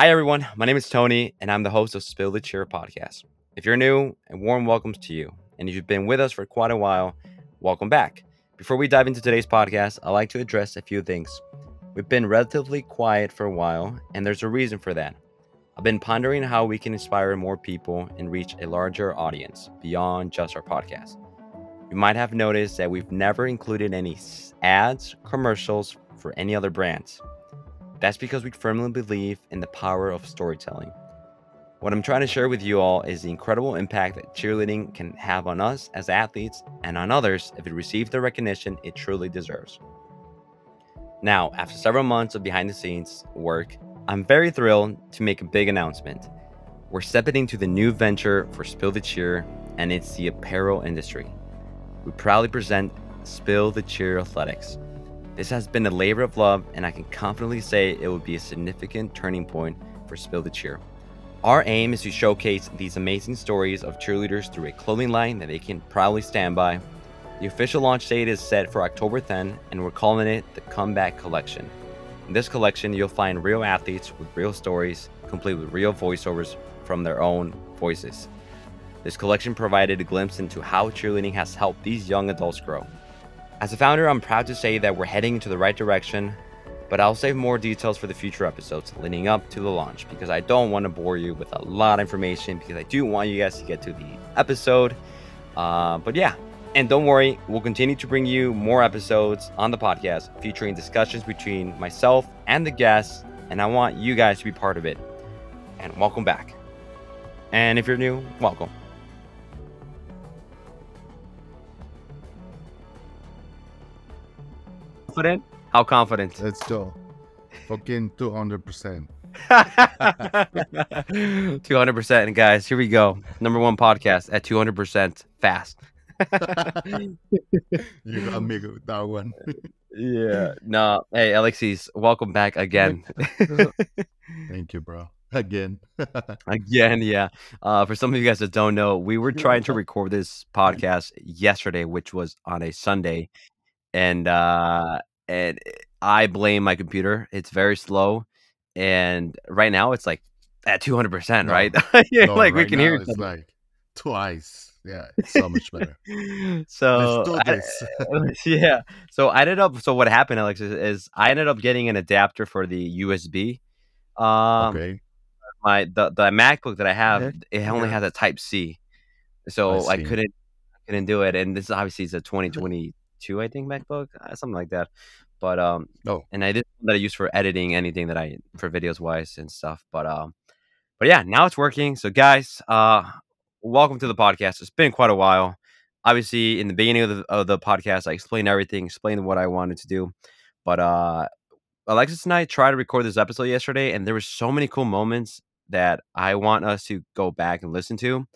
Hi, everyone. My name is Tony, and I'm the host of Spill the Cheer podcast. If you're new, a warm welcomes to you. And if you've been with us for quite a while, welcome back. Before we dive into today's podcast, I'd like to address a few things. We've been relatively quiet for a while, and there's a reason for that. I've been pondering how we can inspire more people and reach a larger audience beyond just our podcast. You might have noticed that we've never included any ads, commercials for any other brands. That's because we firmly believe in the power of storytelling. What I'm trying to share with you all is the incredible impact that cheerleading can have on us as athletes and on others if it receives the recognition it truly deserves. Now, after several months of behind the scenes work, I'm very thrilled to make a big announcement. We're stepping into the new venture for Spill the Cheer, and it's the apparel industry. We proudly present Spill the Cheer Athletics. This has been a labor of love, and I can confidently say it will be a significant turning point for Spill the Cheer. Our aim is to showcase these amazing stories of cheerleaders through a clothing line that they can proudly stand by. The official launch date is set for October 10, and we're calling it the Comeback Collection. In this collection, you'll find real athletes with real stories, complete with real voiceovers from their own voices. This collection provided a glimpse into how cheerleading has helped these young adults grow. As a founder, I'm proud to say that we're heading into the right direction, but I'll save more details for the future episodes leading up to the launch because I don't want to bore you with a lot of information because I do want you guys to get to the episode. Uh, but yeah, and don't worry, we'll continue to bring you more episodes on the podcast featuring discussions between myself and the guests, and I want you guys to be part of it. And welcome back. And if you're new, welcome. Confident? How confident? Let's go. Fucking 200%. 200%. Guys, here we go. Number one podcast at 200% fast. you got me with that one. yeah. No. Hey, Alexis, welcome back again. Thank you, bro. Again. again, yeah. Uh, for some of you guys that don't know, we were trying to record this podcast yesterday, which was on a Sunday. And uh and I blame my computer. It's very slow, and right now it's like at two hundred percent. Right? yeah, no, like right we can hear. It's like twice. Yeah, it's so much better. so I, yeah, so I ended up. So what happened, Alex, is, is, I ended up getting an adapter for the USB. Um, okay. My the the MacBook that I have, yeah. it only yeah. has a Type C, so I, I couldn't I couldn't do it. And this obviously is a twenty twenty two, I think, MacBook, uh, something like that. But um, oh, and I did that I use for editing anything that I for videos wise and stuff. But um, but yeah, now it's working. So guys, uh, welcome to the podcast. It's been quite a while. Obviously, in the beginning of the, of the podcast, I explained everything, explained what I wanted to do. But uh, Alexis and I tried to record this episode yesterday, and there were so many cool moments that I want us to go back and listen to.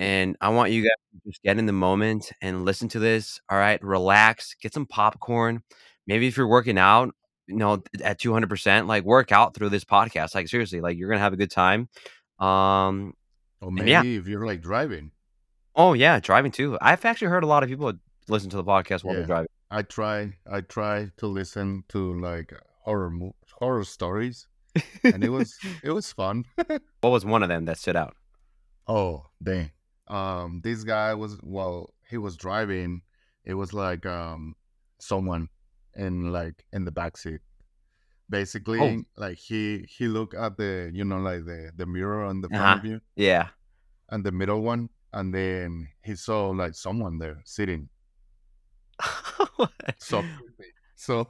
And I want you guys to just get in the moment and listen to this. All right, relax, get some popcorn. Maybe if you're working out, you know, at 200%, like work out through this podcast. Like seriously, like you're going to have a good time. Um or maybe yeah. if you're like driving. Oh yeah, driving too. I've actually heard a lot of people listen to the podcast while yeah. they're driving. I try I try to listen to like horror horror stories and it was it was fun. what was one of them that stood out? Oh, dang um this guy was well he was driving it was like um someone in like in the back seat. Basically oh. like he he looked at the you know like the the mirror on the front uh-huh. of you yeah. and the middle one and then he saw like someone there sitting. So so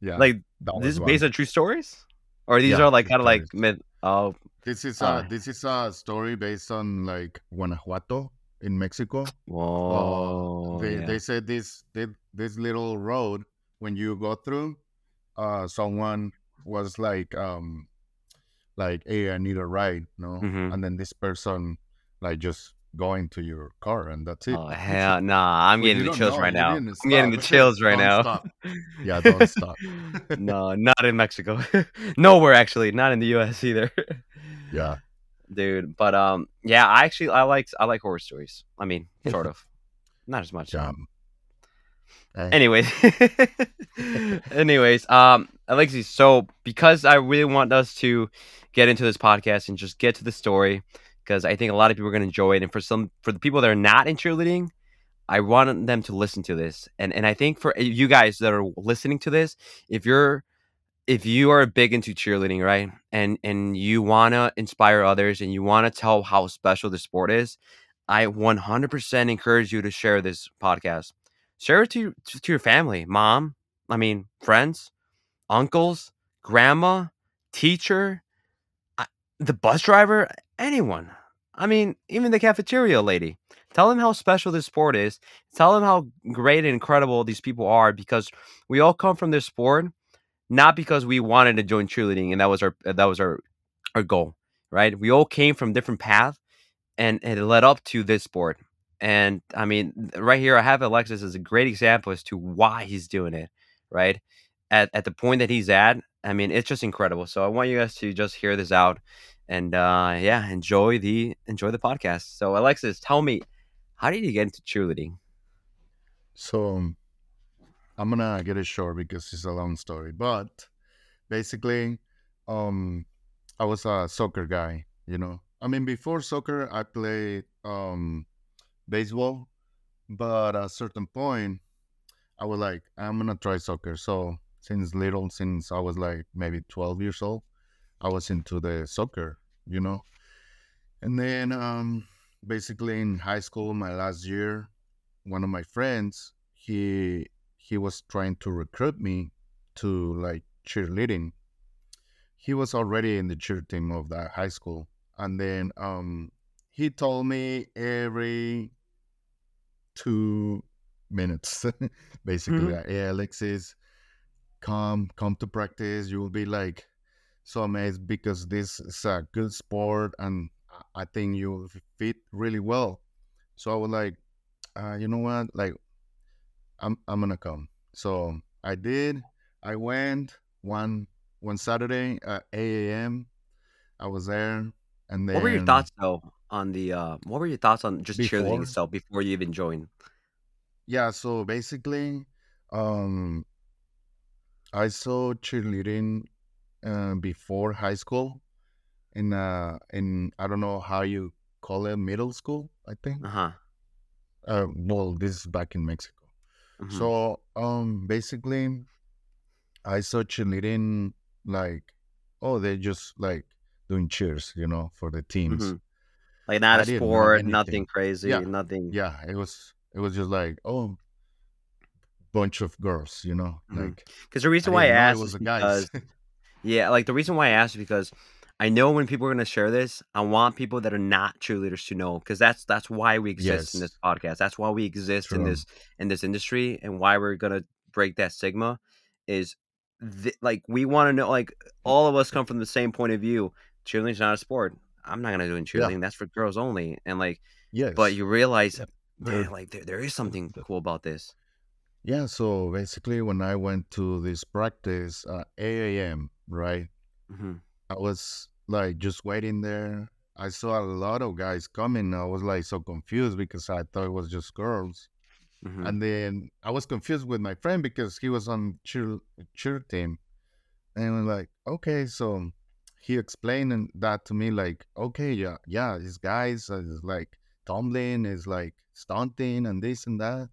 yeah like this is based on true stories? Or these yeah, are like kind of like mid oh this is uh, a this is a story based on like Guanajuato in Mexico. Whoa! Uh, they yeah. they said this this little road when you go through, uh, someone was like um, like hey I need a ride, no, mm-hmm. and then this person like just going to your car and that's it. Oh hell no! Nah, I'm getting the chills know. right now. I'm getting the chills right now. Stop. Yeah, don't stop. no, not in Mexico. Nowhere actually. Not in the U.S. either. Yeah. Dude, but um, yeah, I actually I like I like horror stories. I mean, sort of, not as much. Um. Anyways, anyways, um, Alexi. So because I really want us to get into this podcast and just get to the story, because I think a lot of people are going to enjoy it, and for some, for the people that are not in cheerleading, I want them to listen to this, and and I think for you guys that are listening to this, if you're if you are big into cheerleading, right, and and you want to inspire others and you want to tell how special the sport is, I 100% encourage you to share this podcast. Share it to, to your family, mom, I mean, friends, uncles, grandma, teacher, the bus driver, anyone. I mean, even the cafeteria lady. Tell them how special this sport is. Tell them how great and incredible these people are because we all come from this sport not because we wanted to join cheerleading and that was our that was our our goal, right? We all came from different paths and it led up to this sport. And I mean, right here, I have Alexis as a great example as to why he's doing it, right? At, at the point that he's at, I mean, it's just incredible. So I want you guys to just hear this out and uh, yeah, enjoy the enjoy the podcast. So Alexis, tell me, how did you get into cheerleading? So um, I'm gonna get it short because it's a long story. But basically, um, I was a soccer guy. You know, I mean, before soccer, I played um, baseball, but at a certain point, I was like, I'm gonna try soccer. So since little, since I was like maybe 12 years old, I was into the soccer, you know. And then um, basically in high school, my last year, one of my friends, he he was trying to recruit me to like cheerleading. He was already in the cheer team of that high school and then um, he told me every two minutes, basically, Mhm. like, "Yeah, Alexis, come come to practice. You will be like so amazed because this is a good sport, and I- I think you will fit really well." So I was like, uh, "You know what? Like, I'm I'm gonna come." So I did. I went one one Saturday at 8 a.m. I was there, and What were your thoughts though on the uh what were your thoughts on just cheerleading before itself before you even joined? yeah so basically um i saw cheerleading uh, before high school in uh in i don't know how you call it middle school i think Uh-huh. uh well this is back in mexico hmm so um basically i saw cheerleading like oh they're just like doing cheers you know for the teams. Hmm Like not a i sport, nothing crazy, yeah nothing. yeah it was it was just like oh bunch of girls you know like Because the I reason why I didn't it asked was is the guys. because yeah, like the reason why I asked is because I know when people are gonna share this, I want people that are not cheerleaders to know because that's that's why we exist in this podcast. That's why we exist in this in this industry and why we're gonna break that stigma is th- like we want to know like all of us come from the same point of view. Cheerleading's not a sport. I'm not gonna do Yeah, cheerleading. That's for girls only. And like, yes. but you realize, man, like there, there is something cool about this. yeah, so basically when I went to this practice at 8 a.m., right? hmm I was like just waiting there. I saw a lot of guys coming. I was like so confused because I thought it was just girls. hmm And then I was confused with my friend because he was on cheer cheer team. And I'm like, okay, so he explained that to me, like, okay, yeah, yeah, these guys is like tumbling, is like stunting and this and that.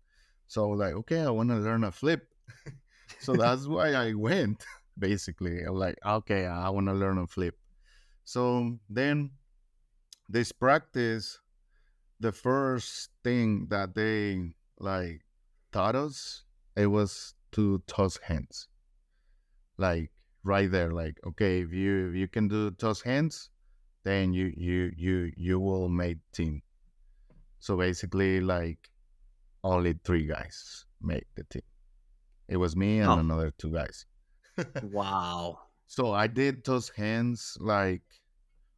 So like, okay, I want to learn a flip. So that's why I went. Basically, I'm like, okay, I want to learn a flip. So then this practice, the first thing that they like taught us, it was to toss hands. Like right there like okay if you if you can do toss hands then you you you you will make team. So basically like only three guys make the team. It was me and Oh, another two guys. Wow. So i did toss hands like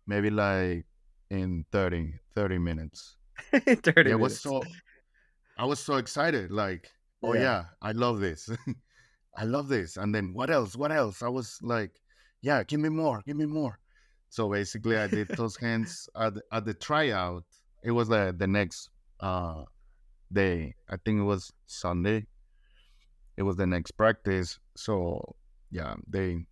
maybe like in 30 30 minutes 30 yeah it was so i was so excited like oh Yeah. yeah i love this I love this. And then what else? What else? I was like, yeah, give me more, give me more. So basically, I did toss hands at, the- at the tryout. It was the the next uh day. I think it was Sunday. it was the next practice. So yeah, they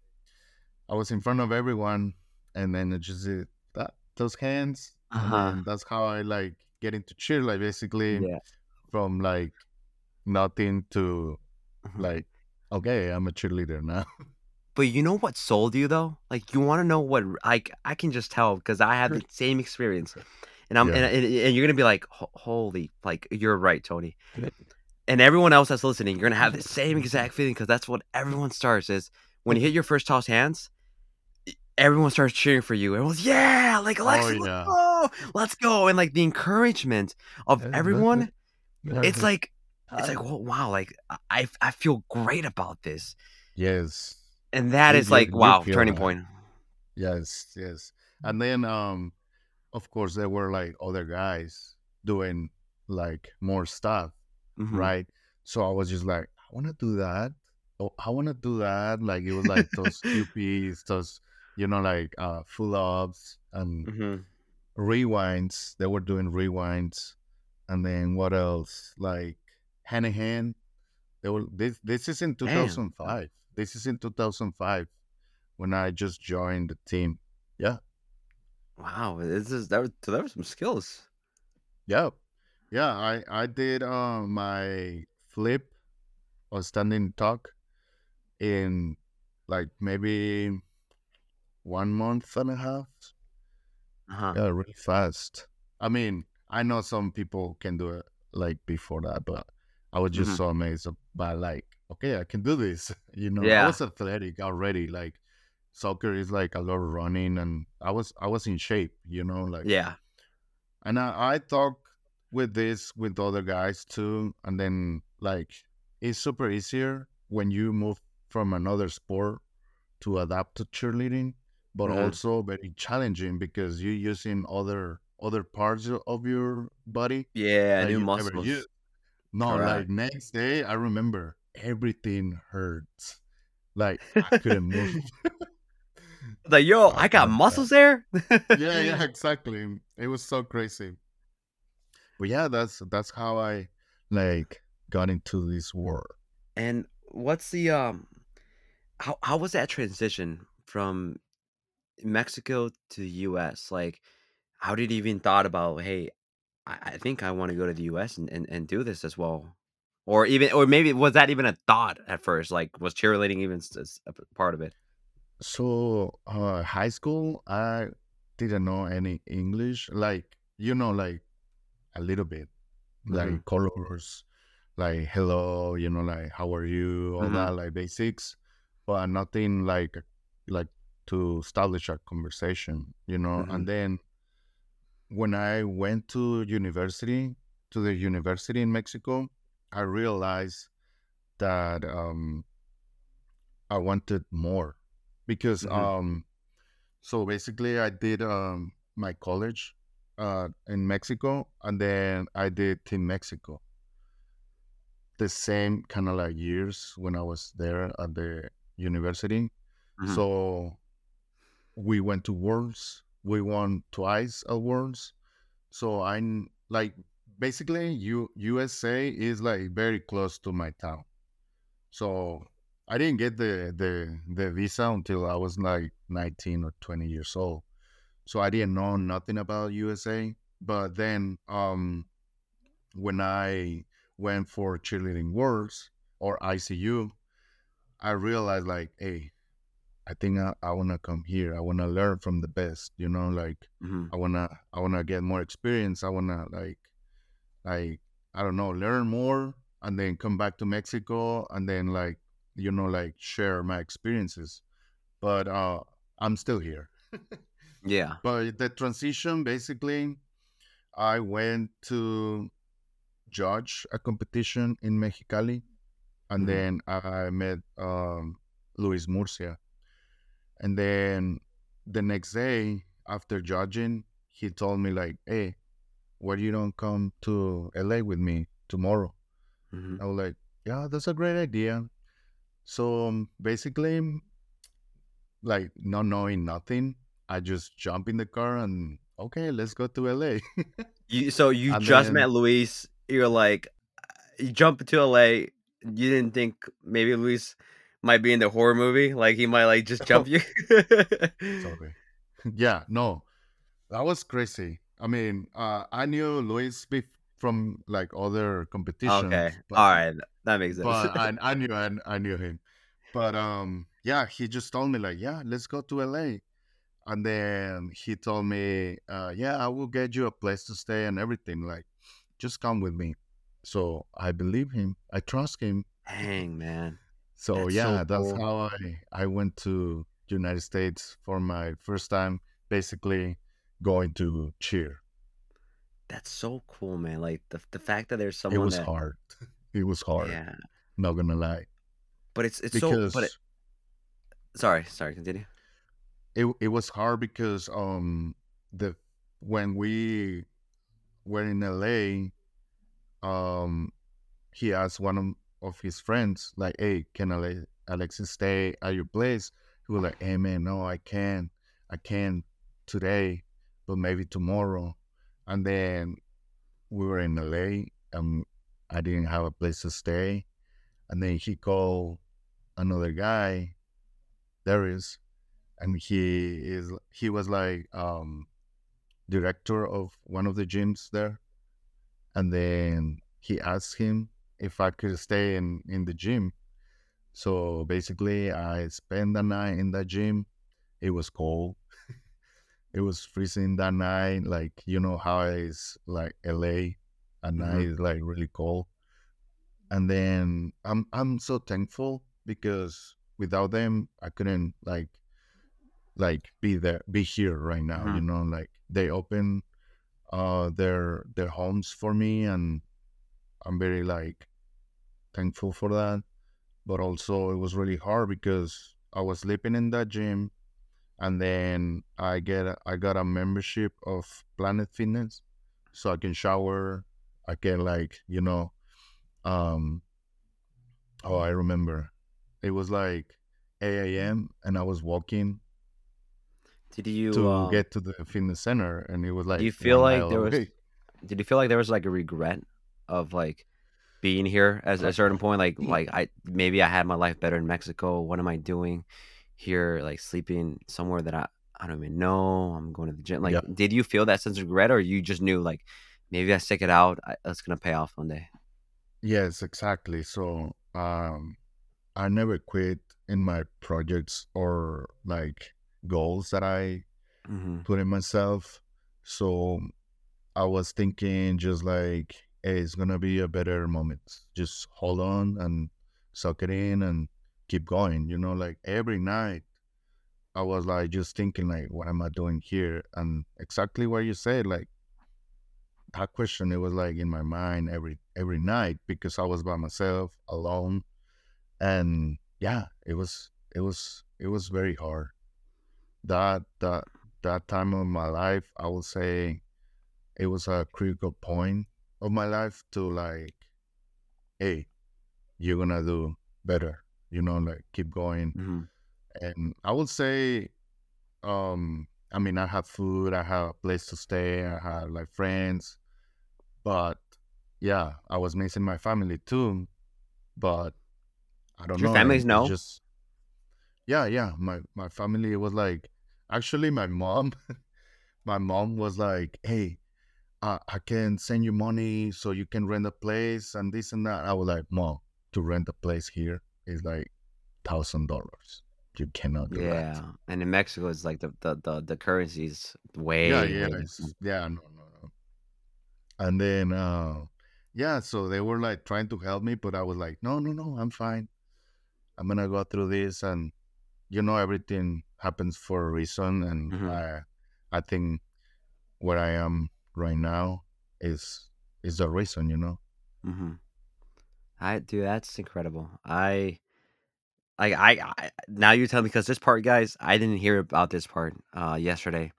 I was in front of everyone and then it just did that toss hands. Uh-huh. And that's how I like get into cheer, like basically Yeah. from like nothing to Mhm. like okay, I'm a cheerleader now. But you know what sold you though? Like you want to know what like I can just tell because I had the same experience, and I'm Yeah. and, and, and you're gonna be like, holy, like you're right, Tony. And everyone else that's listening, you're gonna have the same exact feeling because that's what everyone starts is when you hit your first toss hands. Everyone starts cheering for you. Everyone's yeah, like Alexis, Oh, yeah. let's go, let's go, and like the encouragement of everyone. It's like it's like whoa, wow, like I I feel great about this, yes. and that You- is like you wow, turning that. point. Yes, yes. And then um of course there were like other guys doing like more stuff, Mhm. right? So I was just like, I wanna do that. Oh, I wanna do that. Like it was like those QPs, those you know, like uh full ups and Mhm. rewinds. They were doing rewinds. And then what else? Like hand in hand. They were this this is in 2005. Damn. This is in two thousand five when I just joined the team. Yeah. Wow, this is that was, so there were some skills. Yep. Yeah. I, I did uh, my flip or standing tuck in like maybe one month and a half. Uh-huh. Yeah, really fast. I mean, I know some people can do it like before that, but I was just Mhm. so amazed by like, okay, I can do this. You know, I was athletic already. Like soccer is like a lot of running and I was I was in shape, you know, like Yeah. and I, I talk with this with other guys too and then like it's super easier when you move from another sport to adapt to cheerleading but Mhm. also very challenging because you're using other other parts of your body Yeah, new muscles. no Correct. like next day i remember everything hurts like i couldn't move Like, yo, I I got muscles there. yeah, yeah, exactly. It was so crazy. But yeah, that's that's how I like got into this world. And what's the um how how was that transition from Mexico to the US? Like how did you even thought about, hey, I, I think I want to go to the US and, and, and do this as well? Or even or maybe was that even a thought at first? Like was cheerleading even s- a part of it? So uh high school I didn't know any English. Like, you know, like a little bit. Like Mhm. colors, like hello, you know, like how are you, all Mhm. that, like basics. But nothing like like to establish a conversation, you know. Mhm. And then when I went to university, to the university in Mexico, I realized that um, I wanted more because Mhm. um, so basically I did um, my college uh, in Mexico and then I did Team Mexico. The same kind of like years when I was there at the university. Mhm. So we went to Worlds. We won twice at Worlds. So I'm like basically U USA is like very close to my town. So I didn't get the the the visa until I was like 19 or 20 years old. So I didn't know nothing about USA. But then um when I went for cheerleading worlds or ICU, I realized like, hey, I think I, I wanna come here. I wanna learn from the best, you know, like Mhm. I wanna I wanna get more experience. I wanna like like I don't know, learn more and then come back to Mexico and then like you know like share my experiences. But uh I'm still here. Yeah. But the transition basically I went to judge a competition in Mexicali and Mhm. then I met um Luis Murcia. And then the next day after judging, he told me like, "Hey, why you don't come to LA with me tomorrow?" Mhm. I was like, "Yeah, that's a great idea." So um, basically, like not knowing nothing, I just jump in the car and okay, let's go to LA. You so you And just then- met Luis. You're like, you jump into LA, you didn't think maybe Luis might be in the horror movie, like he might like just jump you. sorry. yeah, no, that was crazy. I mean, uh, I knew Luis from like other okay, competitions, but all right, that makes sense. but I I knew I, I knew him. But um, yeah, he just told me like, yeah, let's go to LA. And then he told me, uh, yeah, I will get you a place to stay and everything. Like, just come with me. So I believe him. I trust him. Dang man, So that's yeah, so that's cool. how I I went to United States for my first time, basically going to cheer. That's so cool, man. Like the the fact that there's someone. It was that hard. It was hard. yeah, Not gonna lie, but it's it's so but it, sorry, sorry, continue. it it was hard because um the when we were in LA, um he asked one of, his friends like, "Hey, can Ale- Alexis stay at your place?" He was like, "Hey man, no, I can't. I can't today, but maybe tomorrow." And then we were in LA, and I didn't have a place to stay. And then he called another guy, Darius, and he is he was like um director of one of the gyms there and then he asked him if i could stay in in the gym. So basically i spent the night in the gym. It was cold. It was freezing that night like you know how it's like la at night hmm is like really cold. And then i'm i'm so thankful because without them i couldn't like like be there be here right now you know like they open uh their their homes for me and i'm very like thankful for that but also it was really hard because i was sleeping in that gym and then i get I got a membership of planet fitness so i can shower i can like you know um oh i remember. It was like 8 a.m and i was walking Did you to um get to the fitness center and it was like do you feel like there was did you feel like there was like a regret of like being here at a certain point like like I maybe I had my life better in Mexico. What am I doing here like sleeping somewhere that I I don't even know. I'm going to the gym. Like yeah did you feel that sense of regret or you just knew like maybe I stick it out, I, it's to pay off one day. yes exactly so um I never quit in my projects or like goals that I Mhm. put in myself. So I was thinking just like, hey, it's gonna be a better moment. Just hold on and suck it in and keep going. You know, like every night I was like just thinking like, what am I doing here? And exactly what you said, like that question, it was like in my mind every every night because I was by myself, alone. And yeah, it was it was it was very hard that that that time of my life i would say it was a critical point of my life to like hey you're gonna do better you know like keep going Mhm. and i would say um i mean i have food i have a place to stay i have like friends but yeah i was missing my family too but i don't Did your know families and it's know? just yeah yeah my my family was like actually my mom my mom was like, "Hey, uh, I can send you money so you can rent a place and this and that." I was like, "Mom, to rent a place here is like thousand dollars. You cannot do that." Yeah. And in Mexico it's like the the the, the currency's Yeah, way yeah, it's, yeah, no, no, no. And then, uh, yeah, so they were like trying to help me, but I was like, "No, no, no, I'm fine. I'm gonna go through this, and you know, everything happens for a reason." And Mhm. I, I think where I am right now is is the reason, you know. Mhm. I do. that's incredible. I Like I, I now you tell me because this part, guys, I didn't hear about this part uh yesterday,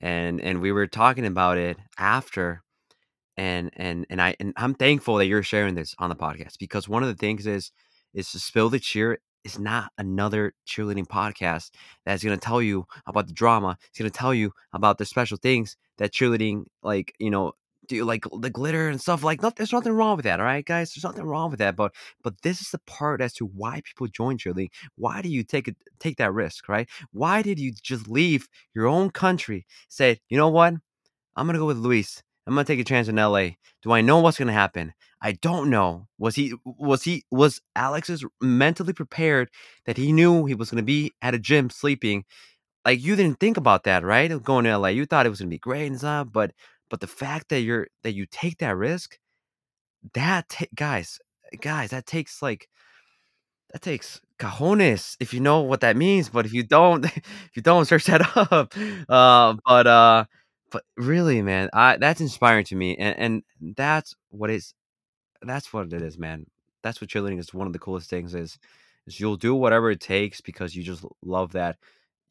and and we were talking about it after, and and and I and I'm thankful that you're sharing this on the podcast because one of the things is is to spill the cheer is not another cheerleading podcast that's going to tell you about the drama. It's going to tell you about the special things that cheerleading like you know do like the glitter and stuff. Like, not, there's nothing wrong with that. All right, guys, there's nothing wrong with that. But but this is the part as to why people join cheerleading. Why do you take it take that risk, right? Why did you just leave your own country? Say, you know what? I'm gonna go with Luis. I'm gonna take a chance in LA. Do I know what's gonna happen? I don't know. Was he was he was Alexis mentally prepared that he knew he was gonna be at a gym sleeping? Like you didn't think about that, right? Going to LA, you thought it was gonna be great and stuff, but but the fact that you're that you take that risk, that guys, guys, that takes like that takes cajones if you know what that means. But if you don't, if you don't search that up, uh, but uh, but really, man, I that's inspiring to me, and and that's what is that's what it is, man. That's what cheerleading is. One of the coolest things is is you'll do whatever it takes because you just love that.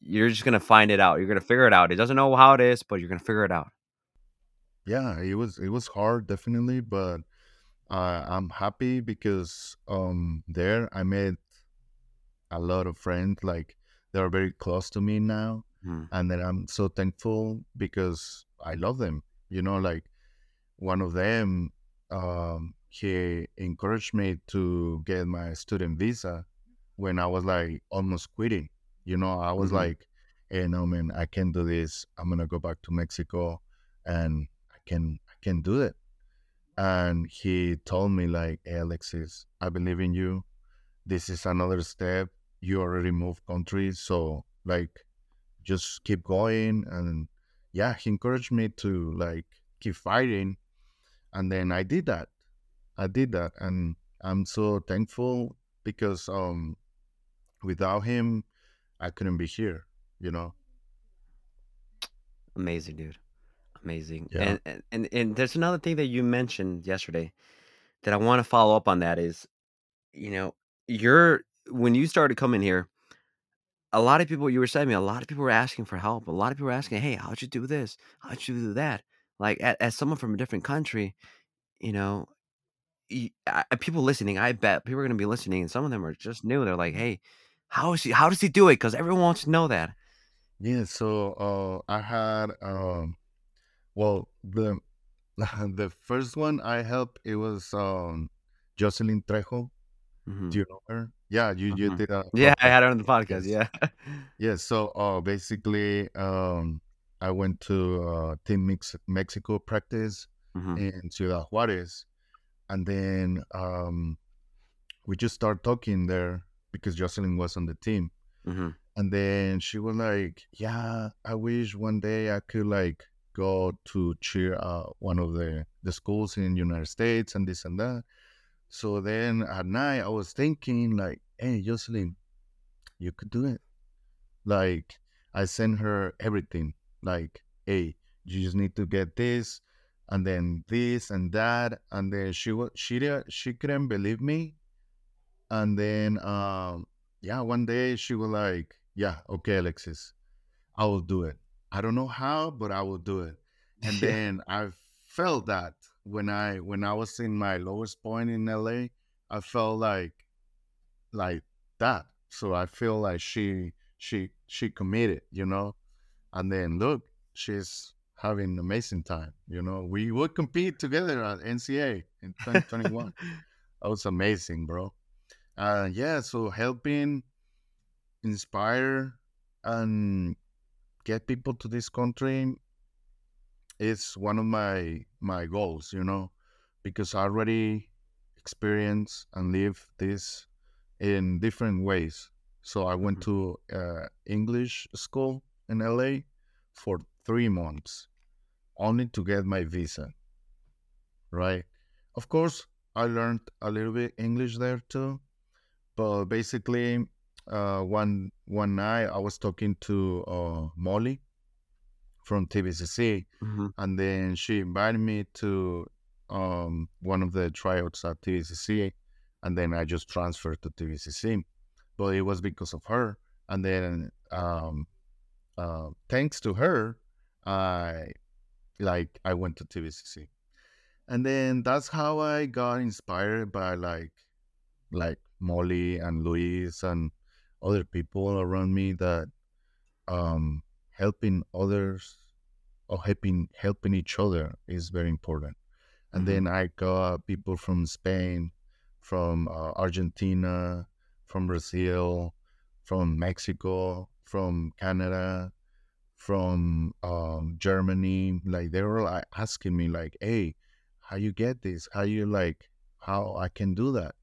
You're just gonna find it out. You're gonna figure it out. It doesn't know how it is, but you're gonna figure it out. Yeah, it was it was hard definitely, but uh, I'm happy because um there I made a lot of friends. Like they are very close to me now, Hmm. and then I'm so thankful because I love them. You know, like one of them, um, he encouraged me to get my student visa when I was like almost quitting. You know, I was hmm like, "Hey, no, man, I can't do this. I'm gonna go back to Mexico, and I can, I can do it." And he told me like, "Hey, Alexis, I believe in you. This is another step. You already moved countries, so like, just keep going." And yeah, he encouraged me to like keep fighting, and then I did that. I did that, and I'm so thankful because um without him, I couldn't be here. You know? Amazing, dude. Amazing. Yeah. And, and and and there's another thing that you mentioned yesterday that I want to follow up on. That is, you know, you're when you started coming here, a lot of people you were saying me, a lot of people were asking for help. A lot of people were asking, "Hey, how'd you do this? How'd you do that?" Like as someone from a different country, you know, y- I- I- people listening, I bet people are gonna be listening, and some of them are just new. They're like, "Hey, how is he? How does he do it?" Because everyone wants to know that. Yeah. So uh, I had um well the the first one I helped it was um Jocelyn Trejo. hmm Do you know her? Yeah, you you hmm did a Yeah, I had her on the podcast. Yes. Yeah. Yeah. So uh basically um I went to uh Team Mex- Mexico practice hmm in Ciudad Juarez, and then um we just started talking there because Jocelyn was on the team. hmm And then she was like, "Yeah, I wish one day I could like go to cheer uh, one of the the schools in United States and this and that." So then at night I was thinking like, "Hey, Jocelyn, you could do it." Like I sent her everything. Like, "Hey, you just need to get this, and then this and that." And then she was she she couldn't believe me. And then um yeah, one day she was like, "Yeah, okay, Alexis." I will do it. I don't know how, but I will do it. And then I felt that when I when I was in my lowest point in LA, I felt like like that. So I feel like she she she committed, you know. And then look, she's having an amazing time. You know, we would compete together at NCA in 2021. That was amazing, bro. Uh, yeah, so helping inspire and get people to this country is one of my my goals you know because i already experience and live this in different ways so i went Mhm. to uh, english school in la for three months only to get my visa right of course i learned a little bit english there too but basically uh, one one night i was talking to uh, molly from TVCC, Mhm. and then she invited me to um, one of the tryouts at TVCC, and then I just transferred to TVCC. But it was because of her, and then um, uh, thanks to her, I like I went to TVCC, and then that's how I got inspired by like like Molly and Luis and other people around me that um helping others or helping helping each other is very important. And Mhm. then I got people from Spain, from uh, Argentina, from Brazil, from Mexico, from Canada, from um, Germany. Like they were like asking me, like, "Hey, how you get this? How you like? How I can do that?"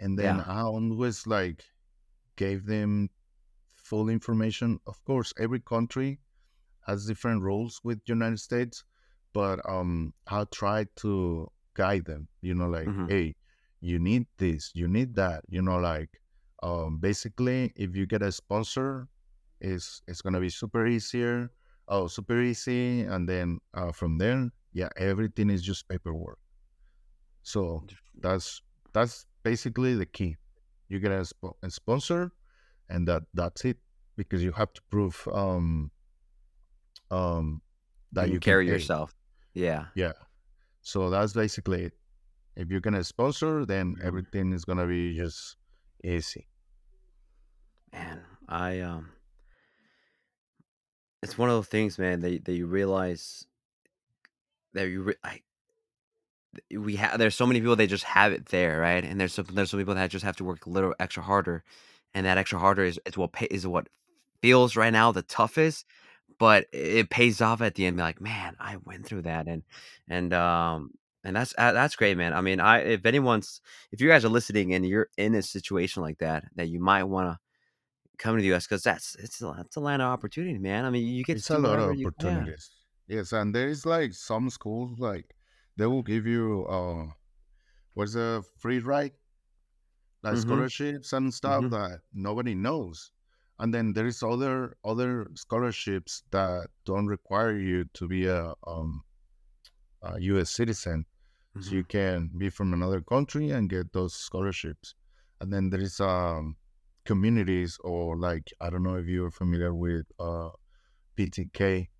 And then Yeah. I always like gave them full information. Of course, every country has different rules with United States, but um, I try to guide them. You know, like, Mhm. hey, you need this, you need that. You know, like, um, basically, if you get a sponsor, it's it's gonna be super easier. Oh, super easy, and then uh, from there, yeah, everything is just paperwork. So that's that's basically the key. You get a, sp- a sponsor, and that that's it because you have to prove um um that you can carry yourself. Yeah. Yeah. So that's basically it. If you're gonna sponsor, then Mhm. everything is gonna be just easy. Man, I um it's one of those things, man, that that you realize that you re- I we have there's so many people that just have it there, right? And there's some there's some people that just have to work a little extra harder, and that extra harder is is what pay, is what feels right now the toughest, but it pays off at the end. Be like, man, I went through that, and and um and that's uh, that's great, man. I mean, I if anyone's if you guys are listening and you're in a situation like that, that you might want to come to the U.S. because that's it's a, it's a land of opportunity, man. I mean, you get It's a lot of you yeah. opportunities. Yes, and there is like some schools like they will give you uh what's a free ride, like Mm-hmm. scholarships and stuff Mm-hmm. that nobody knows. And then there is other other scholarships that don't require you to be a um a US citizen. So Mm-hmm. you can be from another country and get those scholarships. And then there is um communities or like I don't know if you're familiar with uh PTK.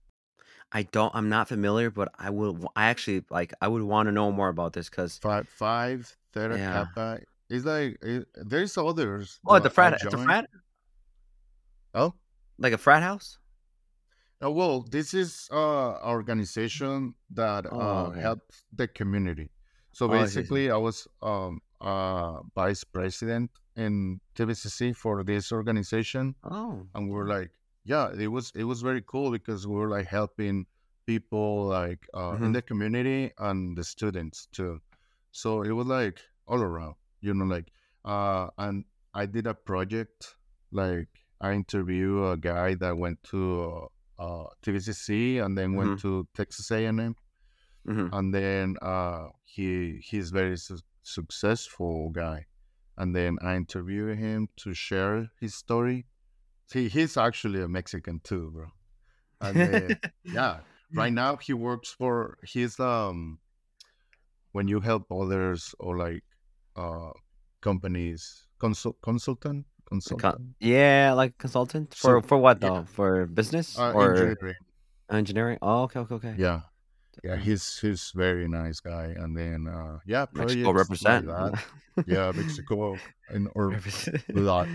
I don't. I'm not familiar, but I will. I actually like. I would want to know more about this because Phi Phi Theta yeah. Kappa. It's like it, there's others, Oh, the frat. The frat, Oh, like a frat house. uh, well, this is uh organization that Oh, uh okay. helps the community. So Oh, I see, I see. basically, I was um uh vice president in TVCC for this organization. Oh, and we're like yeah it was it was very cool because we were like helping people like uh, in Mhm. the community and the students too so it was like all around you know like uh and i did a project like i interviewed a guy that went to uh tvcc and then went Mhm. to texas a&m hmm and then uh he he's very su- successful guy and then i interview him to share his story See, he's actually a Mexican too, bro. And then, yeah, right now he works for he's um when you help others or like uh companies consult consultant Con- consultant yeah, like consultant for so for what yeah though? For business uh or engineering engineering? Oh, okay, okay, okay. yeah yeah he's he's very nice guy and then uh yeah Mexico like represent. yeah Mexico and or blood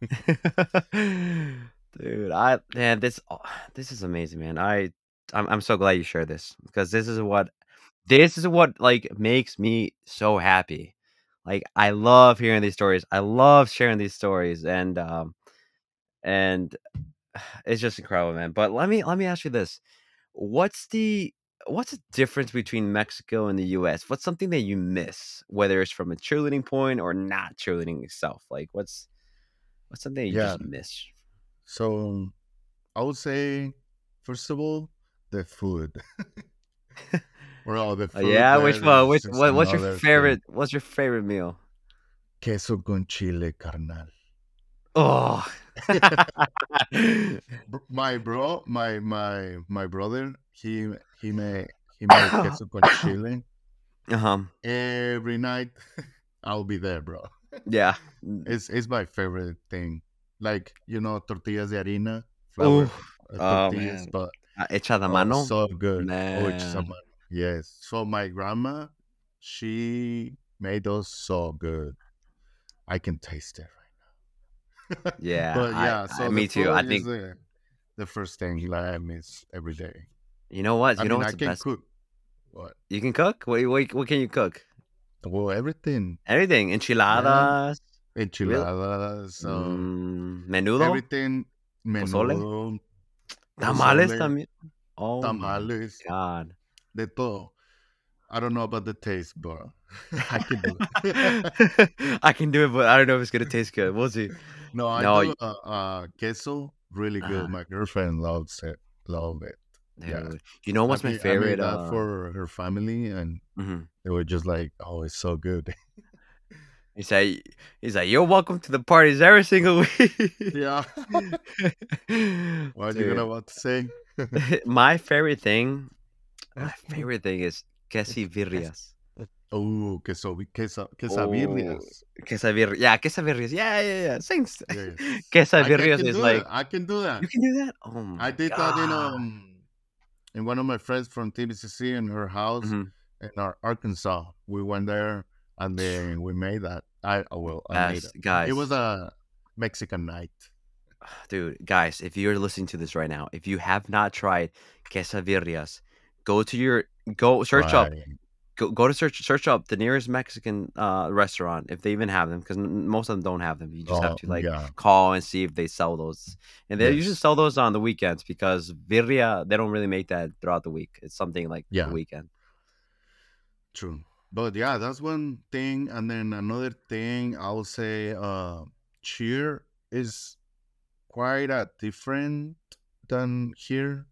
Dude, I man, this oh, this is amazing, man. I I'm I'm so glad you shared this because this is what this is what like makes me so happy. Like I love hearing these stories. I love sharing these stories and um and it's just incredible, man. But let me let me ask you this. What's the what's the difference between Mexico and the US? What's something that you miss, whether it's from a cheerleading point or not cheerleading itself? Like what's what's something you yeah just miss? so I would say first of all the food well the food oh, yeah, which one? Which what, what's your another thing favorite? What's your favorite meal? queso con chile carnal Oh, my bro my my my brother he he made he made queso con chile uh-huh. every night i'll be there bro Yeah. it's it's my favorite thing like you know tortillas de harina flour uh, Oh tortillas man. but Uh, Hecha de oh mano. so good oh Man. yes so my grandma she made those so good i can taste it right now. Yeah. but yeah I so the me too. I think the the first thing that i miss every day You know what? You I know mean, I what's the can best? cook. What? You can cook. What, what? What can you cook? Well, everything. Everything. Enchiladas. Enchiladas, um, mm, menudo. everything. Pozole? Menudo, Tamales pozole, también. Oh tamales, god. de todo. I don't know about the taste, but I can do it. I can do it, but I don't know if it's gonna taste good. We'll see. no, I No, do uh, uh, queso really good. Uh-huh. My girlfriend loves it. Love it. Yeah. You know what's I my made- I made favorite? that Uh, for her family, and mhm. they were just like, "Oh, it's so good." He's like, he's like, you're welcome to the parties every single week. yeah. what are you gonna about to say? my favorite thing, my favorite thing is quesadillas. Oh, queso, Oh, queso, quesabirrias. Quesadillas. Yeah, quesadillas. Yeah, yeah, yeah. Thanks. I Quesadillas can is like, that. I can do that. you can do that? Oh my I did that in um in one of my friends from TVCC in her house Mhm. in our Arkansas. We went there and then we made that. I oh, well, I made Guys, it. guys, It was a Mexican night. dude, guys, if you're listening to this right now, if you have not tried quesadillas, go to your go search up Right. Go, go to search search up the nearest Mexican uh restaurant if they even have them because most of them don't have them. You just have Oh, to like yeah. call and see if they sell those, and they usually Yes. sell those on the weekends because birria they don't really make that throughout the week. It's something like Yeah. the weekend. True. But yeah, that's one thing. And then another thing I would say uh cheer is quite a different than here,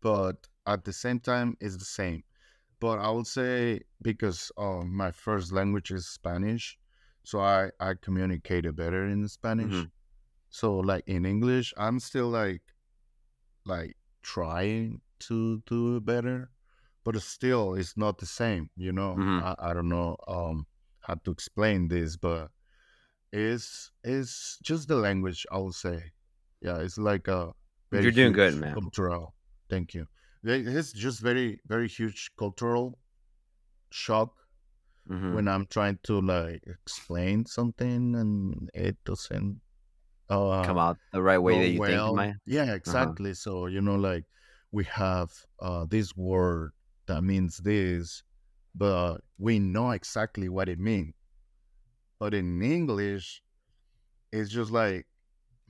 but at the same time it's the same. But I would say because uh, my first language is Spanish, so I I communicated better in Spanish. Mhm. So like in English, I'm still like like trying to do better, but still it's not the same. You know, Mhm. I, I don't know um how to explain this, but it's it's just the language. I would say, yeah, it's like a You're doing good, man. Cultural, thank you. It- It's just very very huge cultural shock Mhm. when I'm trying to like explain something and it doesn't uh, Come out the right way that you think well. might. Yeah, exactly. So you know, like we have uh, this word that means this, but we know exactly what it means. But in English, it's just like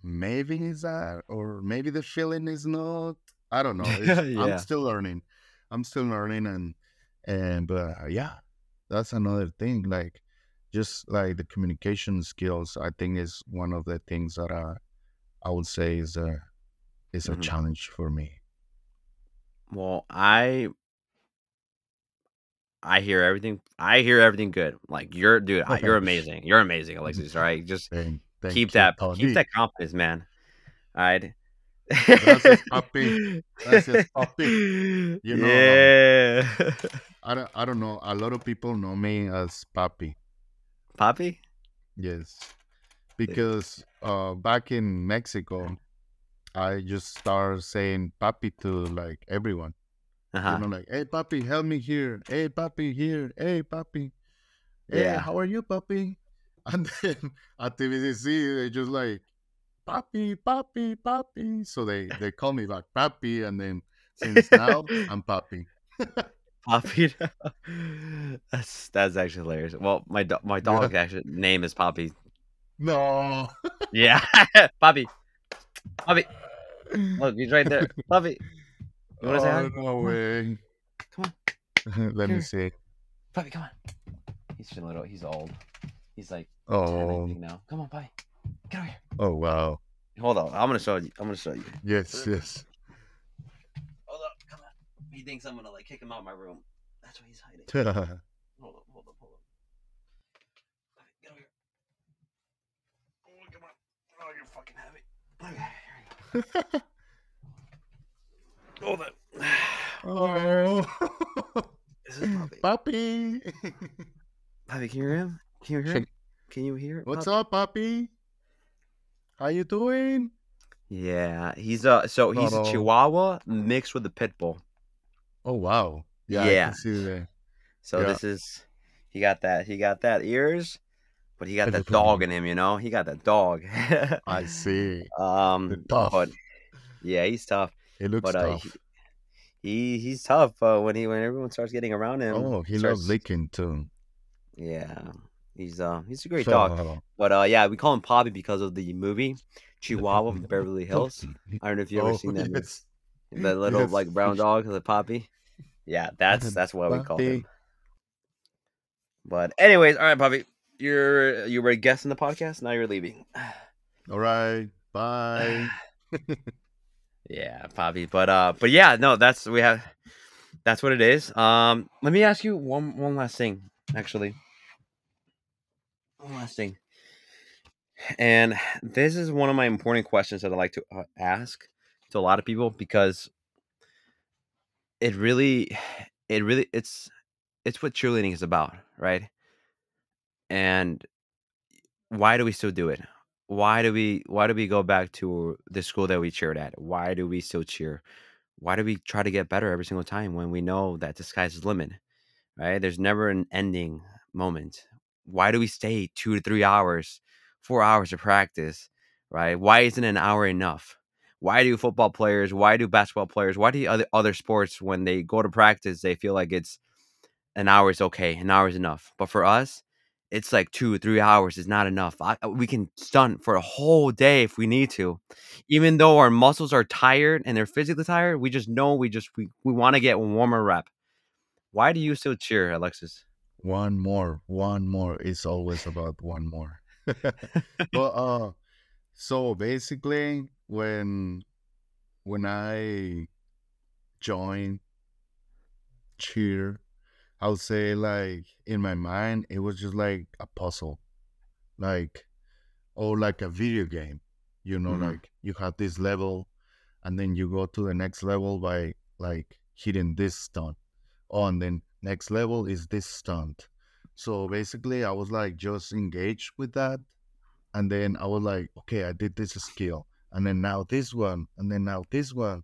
maybe is that, or maybe the feeling is not. I don't know. Yeah. I'm still learning. I'm still learning, and and but uh, yeah, that's another thing. Like just like the communication skills, I think is one of the things that I I would say is a is a Mhm. challenge for me. Well, I I hear everything. I hear everything good. Like you're, dude. I- You're amazing. You're amazing, Alexis. All right, just Thank, thank keep you, that Tony. keep that confidence, man. All right. Gracias, papi. Gracias, papi. You know, um. I don't I don't know. A lot of people know me as Papi. Poppy. Yes, because uh, back in Mexico, I just started saying Papi to like everyone. Uh-huh. You know, like, hey, Papi, help me here. Hey, Papi, here. Hey, Papi. Hey, Yeah. how are you, Papi? And then at TVCC, they just like, Papi, Papi, Papi. So they, they call me back Papi. And then since now, I'm Papi. Poppy. that's that's actually hilarious. Well, my do- my dog actually name is Poppy. No. Yeah, Poppy. Poppy. Look, he's right there. Poppy. You want to say hi? oh, no way. Come on. Let me see. Poppy, come on. He's a little. He's old. He's like 10, I Oh, think now. Come on, Poppy. Get over here. oh, wow. Hold on. I'm gonna show you. I'm gonna show you. Yes, yes. Hold up. Come on. He thinks I'm gonna like kick him out of my room. That's why he's hiding. Hold up. Hold up. Hold up. Poppy, get over here. Oh, come on. Oh, you're fucking heavy. Okay, here you go. Hold up. oh. This is Poppy. Papi. Poppy, can you hear him? Can you hear him? Can you hear? What's Poppy? up, Papi? How you doing? Yeah, he's a so he's a. Chihuahua mixed with a pit bull. Oh wow. Yeah, Yeah. can see that. So Yeah. this is he got that he got that ears, but he got that dog in him. You know, he got that dog. I see. um, tough. but yeah, he's tough. It looks But uh, tough. he, he he's tough. Uh, when he when everyone starts getting around him. Oh, he starts, loves licking too. Yeah, he's uh he's a great dog. But uh yeah, we call him Poppy because of the movie Chihuahua from Beverly Hills. I don't know if you ever Oh, seen that. yes. The little Yes. like brown dog, the Poppy. Yeah, that's that's what we call him. But anyways, all right, Poppy, you're you were a guest in the podcast. Now you're leaving. All right. Bye. yeah, Poppy. But uh, but yeah, no, that's we have. That's what it is. Um, let me ask you one one last thing, actually. One last thing, and this is one of my important questions that I like to uh, ask to a lot of people because it really, it really, it's it's what cheerleading is about, right? And why do we still do it? Why do we why do we go back to the school that we cheered at? Why do we still cheer? Why do we try to get better every single time when we know that the sky's the limit? Right? There's never an ending moment. Why do we stay two to three hours, four hours of practice? Right? Why isn't an hour enough? Why do football players, why do basketball players, why do other other sports when they go to practice, they feel like it's an hour is okay, an hour is enough. But for us, it's like two, three hours is not enough. I, uh, we can stunt for a whole day if we need to, even though our muscles are tired and they're physically tired. We just know we just we, we want to get one more rep. Why do you still cheer, Alexis? One more. One more. It's always about one more. but uh so basically when when I joined cheer, I would say like in my mind it was just like a puzzle. Like or like a video game. You know, Mhm. like you have this level and then you go to the next level by like hitting this stone Oh, and then next level is this stunt. So basically I was like just engaged with that. And then I was like, okay, I did this skill. And then now this one, and then now this one.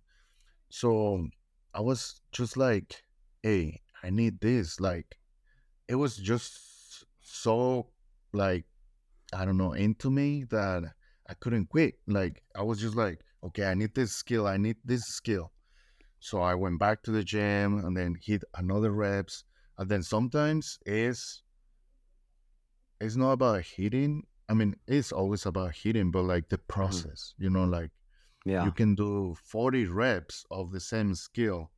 So I was just like, hey, I need this. Like it was just so like I don't know into me that I couldn't quit. Like I was just like, okay, I need this skill. I need this skill. So I went back to the gym and then hit another reps. And then sometimes it's it's not about hitting. I mean, it's always about hitting, but like the process, you know, like Yeah. you can do 40 reps of the same skill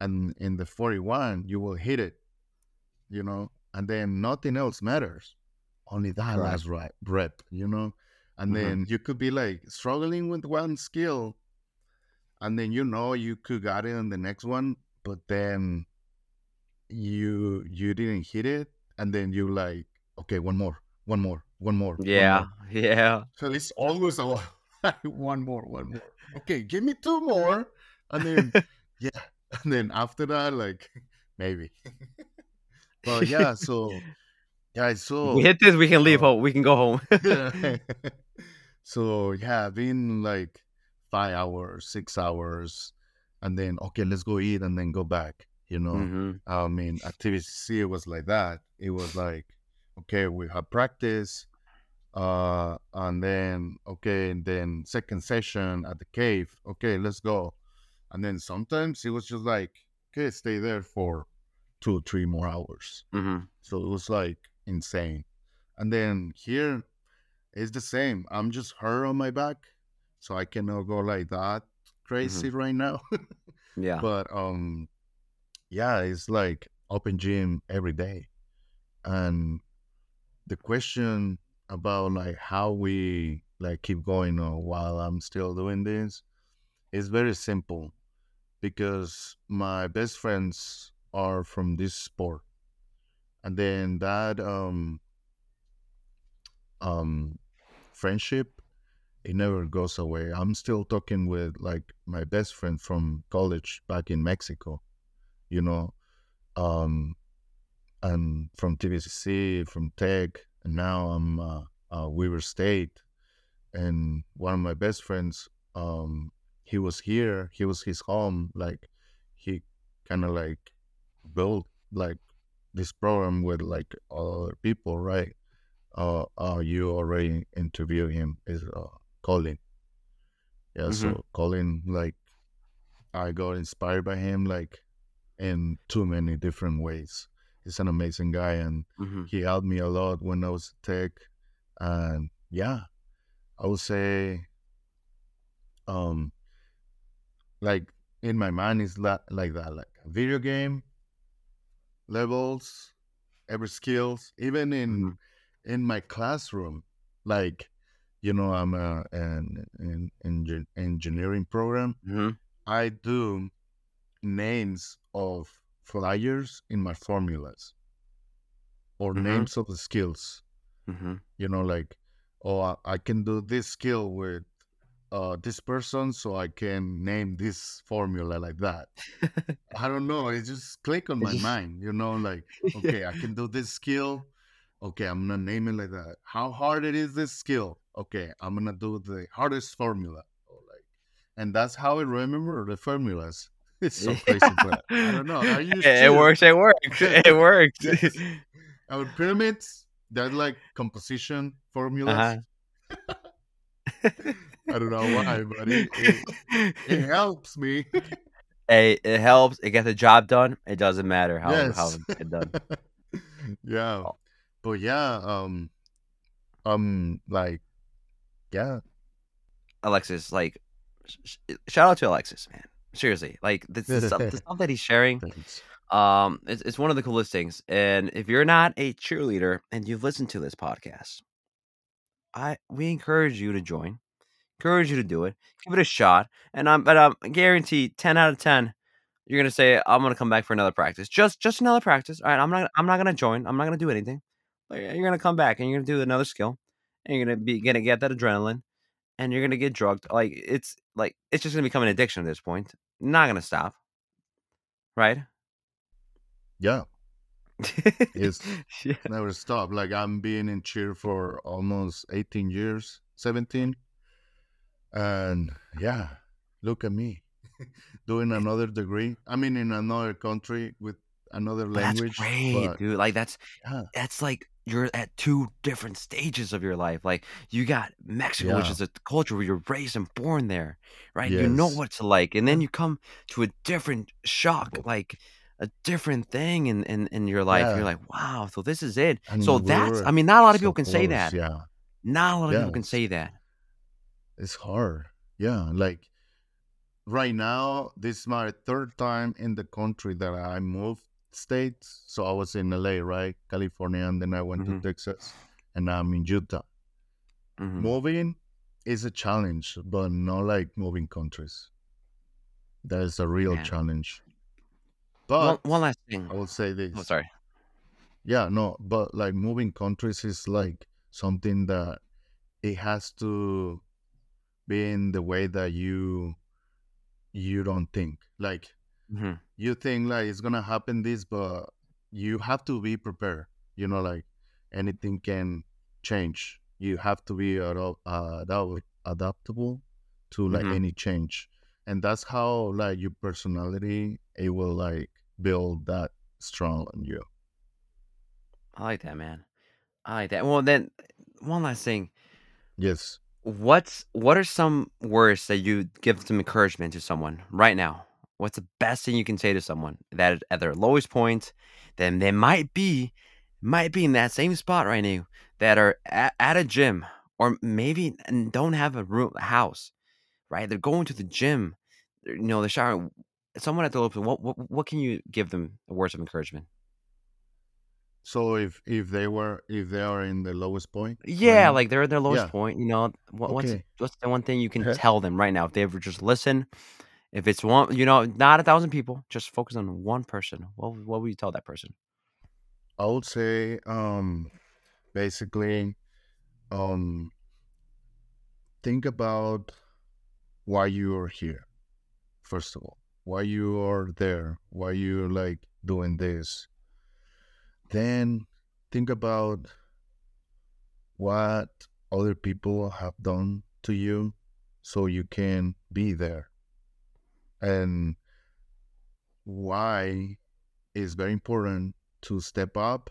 and in the 41 you will hit it you know and then nothing else matters only that Correct. last rep, you know and Mhm. then you could be like struggling with one skill and then you know you could got it in the next one but then you you didn't hit it and then you like okay one more one more one more one Yeah. more. Yeah. So it's always a one more, one more. Okay, give me two more, and then yeah, and then after that, like maybe. but yeah, so yeah, so we hit this, we can leave uh, home. We can go home. so yeah, been like five hours, six hours, and then okay, let's go eat and then go back. You know, hmm I mean, at TVC it was like that. It was like, okay, we have practice, uh, and then okay, and then second session at the cave. Okay, let's go. And then sometimes it was just like, okay, stay there for two, three more hours. hmm So it was like insane. And then here it's the same. I'm just her on my back, so I cannot go like that crazy right now. Yeah. but um yeah it's like open gym every day and the question about like how we like keep going or while i'm still doing this is very simple because my best friends are from this sport and then that um um friendship it never goes away. I'm still talking with like my best friend from college back in mexico you know um and from tvcc from tech and now i'm uh, uh Weber state. And one of my best friends um he was here he was his home like he kind of like built like this program with like other people right? Uh, uh you already interviewed him. Is uh colin yeah Mhm. so colin like I got inspired by him like in too many different ways. He's an amazing guy and hmm he helped me a lot when I was tech. And yeah, I would say um like in my mind is la- like that, like video game, levels, every skills, even in hmm in my classroom, like you know, I'm a, an, an engin- engineering program. hmm I do names of flyers in my formulas or hmm names of the skills. hmm You know, like, oh, I, I can do this skill with uh, this person, so I can name this formula like that. I don't know. It just click on my mind. You know, like, okay, I can do this skill. Okay, I'm gonna name it like that. How hard it is this skill? Okay, I'm gonna do the hardest formula. Or like, and that's how I remember the formulas. It's so crazy, but I don't know. I used it, it to. works. It works. It works. yes, our pyramids. They're like composition formulas. uh-huh. I don't know why, but it it, it helps me. hey, it helps. It gets the job done. It doesn't matter how how yes. it's done. yeah, Oh, but yeah, um, um, like yeah, Alexis, like, sh- sh- shout out to Alexis, man. Seriously, like this the stuff, the stuff that he's sharing. thanks. Um, it's, it's one of the coolest things. And if you're not a cheerleader and you've listened to this podcast, I we encourage you to join. Encourage you to do it. Give it a shot. And I'm but I'm guaranteed ten out of ten. You're gonna say I'm gonna come back for another practice. Just just another practice. All right. I'm not I'm not gonna join. I'm not gonna do anything. You're gonna come back and you're gonna do another skill. And you're gonna be gonna get that adrenaline. And you're gonna get drugged. Like it's like it's just gonna become an addiction at this point. Not gonna stop. Right? Yeah, it's yeah. never stop. Like I'm being in cheer for almost 18 years, 17, and yeah, look at me doing another degree. I mean, in another country with another But that's language, great, but dude. Like that's yeah, that's like you're at two different stages of your life. Like you got Mexico, which is a culture where you're raised and born there, right? You know yes, what it's like, and then you come to a different shock, like a different thing in in, in your life. You're like, wow, so this is it. And So that's, I mean, not a lot of so people can say that. Yeah, Not a lot of people can say that. it's hard. Yeah, like right now, this is my third time in the country that I moved states. So I was in LA, right? California, and then I went to hmm Texas, and now I'm in Utah. hmm Moving is a challenge, but not like moving countries. That is a real Man, challenge. But one last thing. I will say this. Oh, sorry. Yeah, no, but like moving countries is like something that it has to be in the way that you you don't think. Like hmm you think like it's gonna happen this, but you have to be prepared. You know, like anything can change. You have to be adapt, uh, adapt- adaptable to like hmm any change, and that's how like your personality it will like build that strong on you. I like that, man. I like that. Well, then one last thing. Yes. What's what are some words that you give some encouragement to someone right now? What's the best thing you can say to someone that at their lowest point, then they might be might be in that same spot right now that are at, at a gym or maybe don't have a room a house, right? They're going to the gym, you know, they're showering. Someone at the lowest point, what, what what can you give them words of encouragement? So if if they were if they are in the lowest point Yeah, like they're at their lowest yeah, point, you know. What what's okay, what's the one thing you can Uh-huh. tell them right now if they ever just listen? If it's one, you know, not a thousand people, just focus on one person. What what would you tell that person? I would say um basically um think about why you are here first of all why you are there why you're like doing this then think about what other people have done to you so you can be there and why it's very important to step up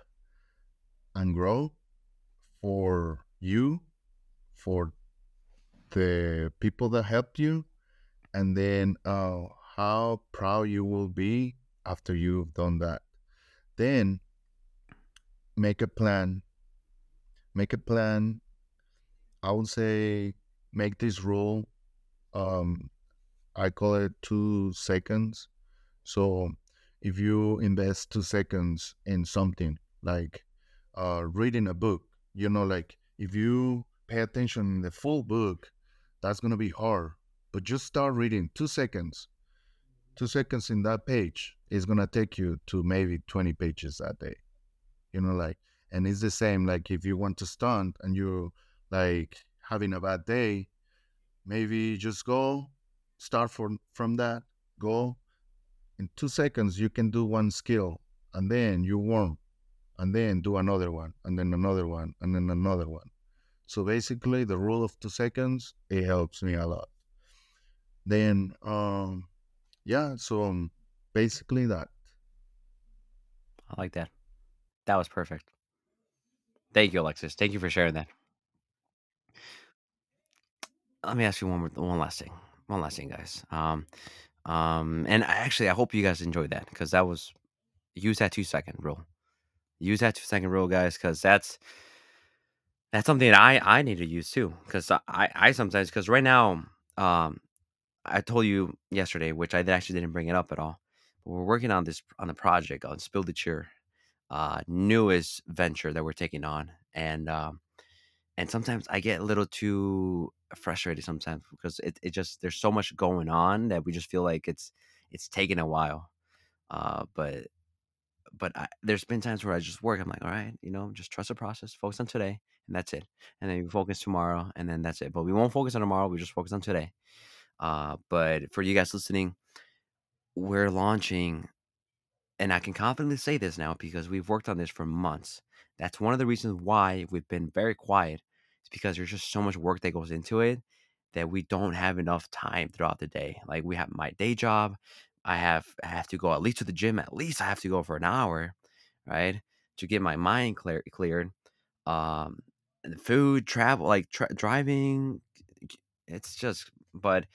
and grow for you for the people that helped you and then uh, how proud you will be after you've done that. Then make a plan. Make a plan. I would say make this rule. Um, I call it two seconds. So if you invest two seconds in something like uh, reading a book, you know, like if you pay attention in the full book, that's gonna be hard. But just start reading two seconds. Two seconds in that page is gonna take you to maybe 20 pages that day. You know, like and it's the same like if you want to stunt and you're like having a bad day, maybe just go start from from that, go in two seconds you can do one skill and then you warm and then do another one and then another one and then another one so basically the rule of two seconds it helps me a lot then um yeah so um, basically that I like that. That was perfect. Thank you, Alexis. Thank you for sharing that. Let me ask you one more, one last thing. One last thing, guys. Um, um, and actually, I hope you guys enjoyed that because that was use that two second rule. Use that two second rule, guys, because that's that's something that I I need to use too. Because I I sometimes because right now, um, I told you yesterday, which I actually didn't bring it up at all. But we're working on this on the project on Spill the Cheer, uh, newest venture that we're taking on, and um, and sometimes I get a little too frustrated sometimes because it, it just there's so much going on that we just feel like it's it's taking a while. Uh, but but I, there's been times where I just work. I'm like, all right, you know, just trust the process, focus on today, and that's it. And then we focus tomorrow, and then that's it. But we won't focus on tomorrow. We just focus on today. Uh, but for you guys listening, we're launching, and I can confidently say this now because we've worked on this for months. That's one of the reasons why we've been very quiet. Because there's just so much work that goes into it that we don't have enough time throughout the day. Like we have my day job, I have I have to go at least to the gym. At least I have to go for an hour, right, to get my mind clear cleared. Um, food, travel, like tra- driving. It's just, but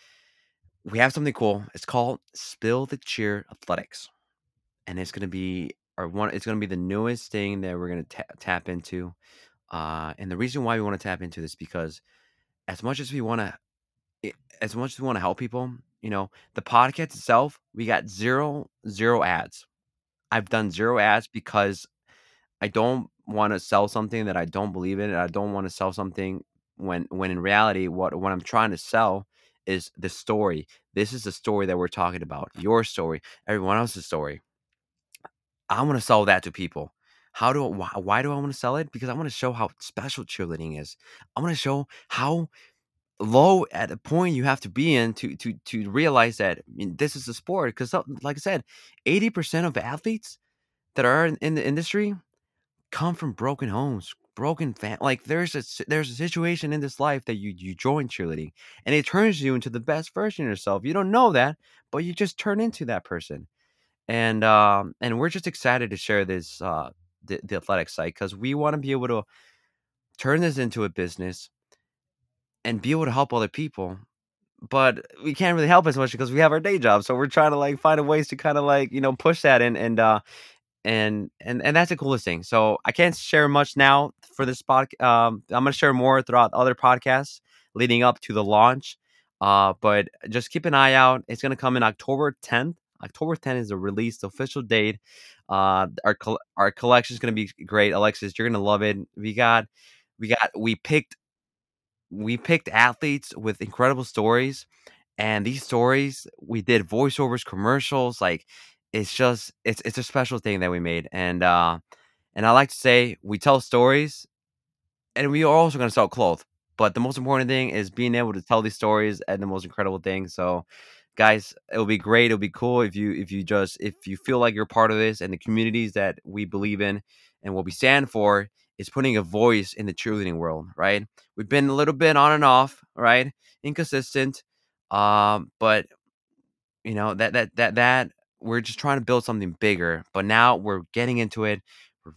we have something cool. It's called Spill the Cheer Athletics, and it's gonna be our one. It's gonna be the newest thing that we're gonna ta- tap into. Uh, and the reason why we want to tap into this because as much as we want to as much as we want to help people, you know, the podcast itself, we got zero zero ads. I've done zero ads because I don't want to sell something that I don't believe in. And I don't want to sell something when when in reality what what I'm trying to sell is the story. This is the story that we're talking about. Your story, everyone else's story. I want to sell that to people. How do why, why do I want to sell it? Because I want to show how special cheerleading is. I want to show how low at a point you have to be in to to to realize that I mean, this is a sport because like i said 80% of athletes that are in, the industry come from broken homes broken fam- like there's a there's a situation in this life that you you join cheerleading and it turns you into the best version of yourself you don't know that but you just turn into that person and um and we're just excited to share this uh the, the athletic site because we want to be able to turn this into a business and be able to help other people but we can't really help as much because we have our day job so we're trying to like find a ways to kind of like you know push that and and uh and and and that's the coolest thing so i can't share much now for this spot um i'm gonna share more throughout other podcasts leading up to the launch uh but just keep an eye out it's gonna come in october 10th october 10th is the release the official date uh our our collection is gonna be great. Alexis you're gonna love it. We got we got we picked we picked athletes with incredible stories and these stories we did voiceovers commercials like it's just it's it's a special thing that we made and uh and i like to say we tell stories and we are also going to sell clothes but the most important thing is being able to tell these stories and the most incredible thing so guys it'll be great it'll be cool if you if you just if you feel like you're part of this and the communities that we believe in and what we stand for is putting a voice in the cheerleading world right? We've been a little bit on and off right? Inconsistent um but you know that that that that we're just trying to build something bigger but now we're getting into it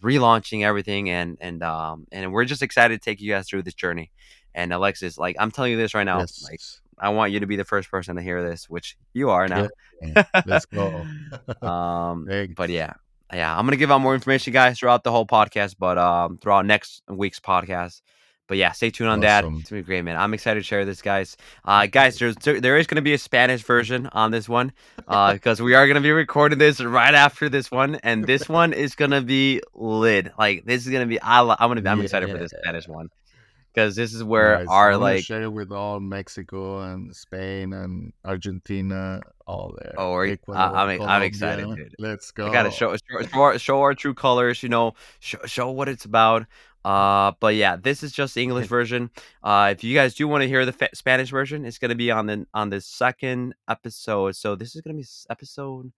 relaunching everything and and um and we're just excited to take you guys through this journey. And alexis like i'm telling you this right now like yes I want you to be the first person to hear this, which you are now. Yeah, let's go. um, but yeah, yeah, I'm gonna give out more information, guys, throughout the whole podcast, but um, throughout next week's podcast. But yeah, stay tuned on that. It's gonna be great, man. I'm excited to share this, guys. Uh, guys, there's there, there is gonna be a Spanish version on this one, uh, because we are gonna be recording this right after this one, and this one is gonna be lit. Like this is gonna be. I, I'm gonna. Be, I'm excited for this Yeah. Spanish one, because this is where Nice. our like. share with all Mexico and Spain and Argentina, all there. Oh, you- I- Ecuador, I'm- I'm excited, dude. Let's go. I gotta show show, show, our, show our true colors, you know, show, show what it's about. Uh, but yeah, this is just the English version. Uh, if you guys do want to hear the fa- Spanish version, it's gonna be on the on the second episode. So this is gonna be episode,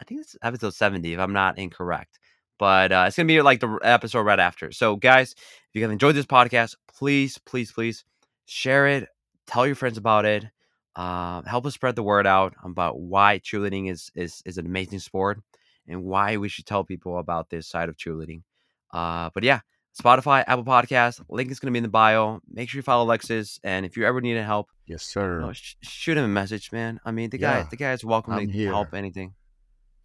I think it's episode seventy, if I'm not incorrect. But uh, it's gonna be like the episode right after. So guys, if you guys enjoyed this podcast, please, please, please share it. Tell your friends about it. Uh, help us spread the word out about why cheerleading is is is an amazing sport and why we should tell people about this side of cheerleading. Uh, but yeah, Spotify, Apple Podcast, link is going to be in the bio. Make sure you follow Alexis, and if you ever need help, Yes, you sir. know, sh- shoot him a message, man. I mean, the guy, Yeah, the guy is welcome I'm to here. help anything.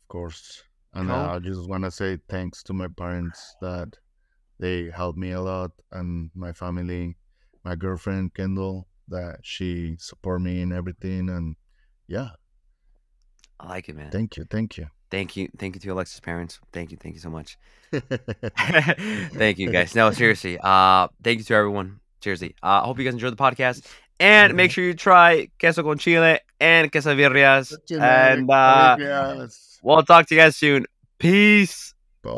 Of course. And uh, I just want to say thanks to my parents that they helped me a lot, and my family, my girlfriend Kendall, that she support me in everything. And yeah, I like it, man. thank you, thank you. Thank you, thank you to Alexis' parents. Thank you, thank you so much. thank you, guys. No, seriously. Uh, thank you to everyone. Seriously. Uh, I hope you guys enjoyed the podcast. And make sure you try queso con chile and quesadillas. And uh. We'll talk to you guys soon. Peace. Bye.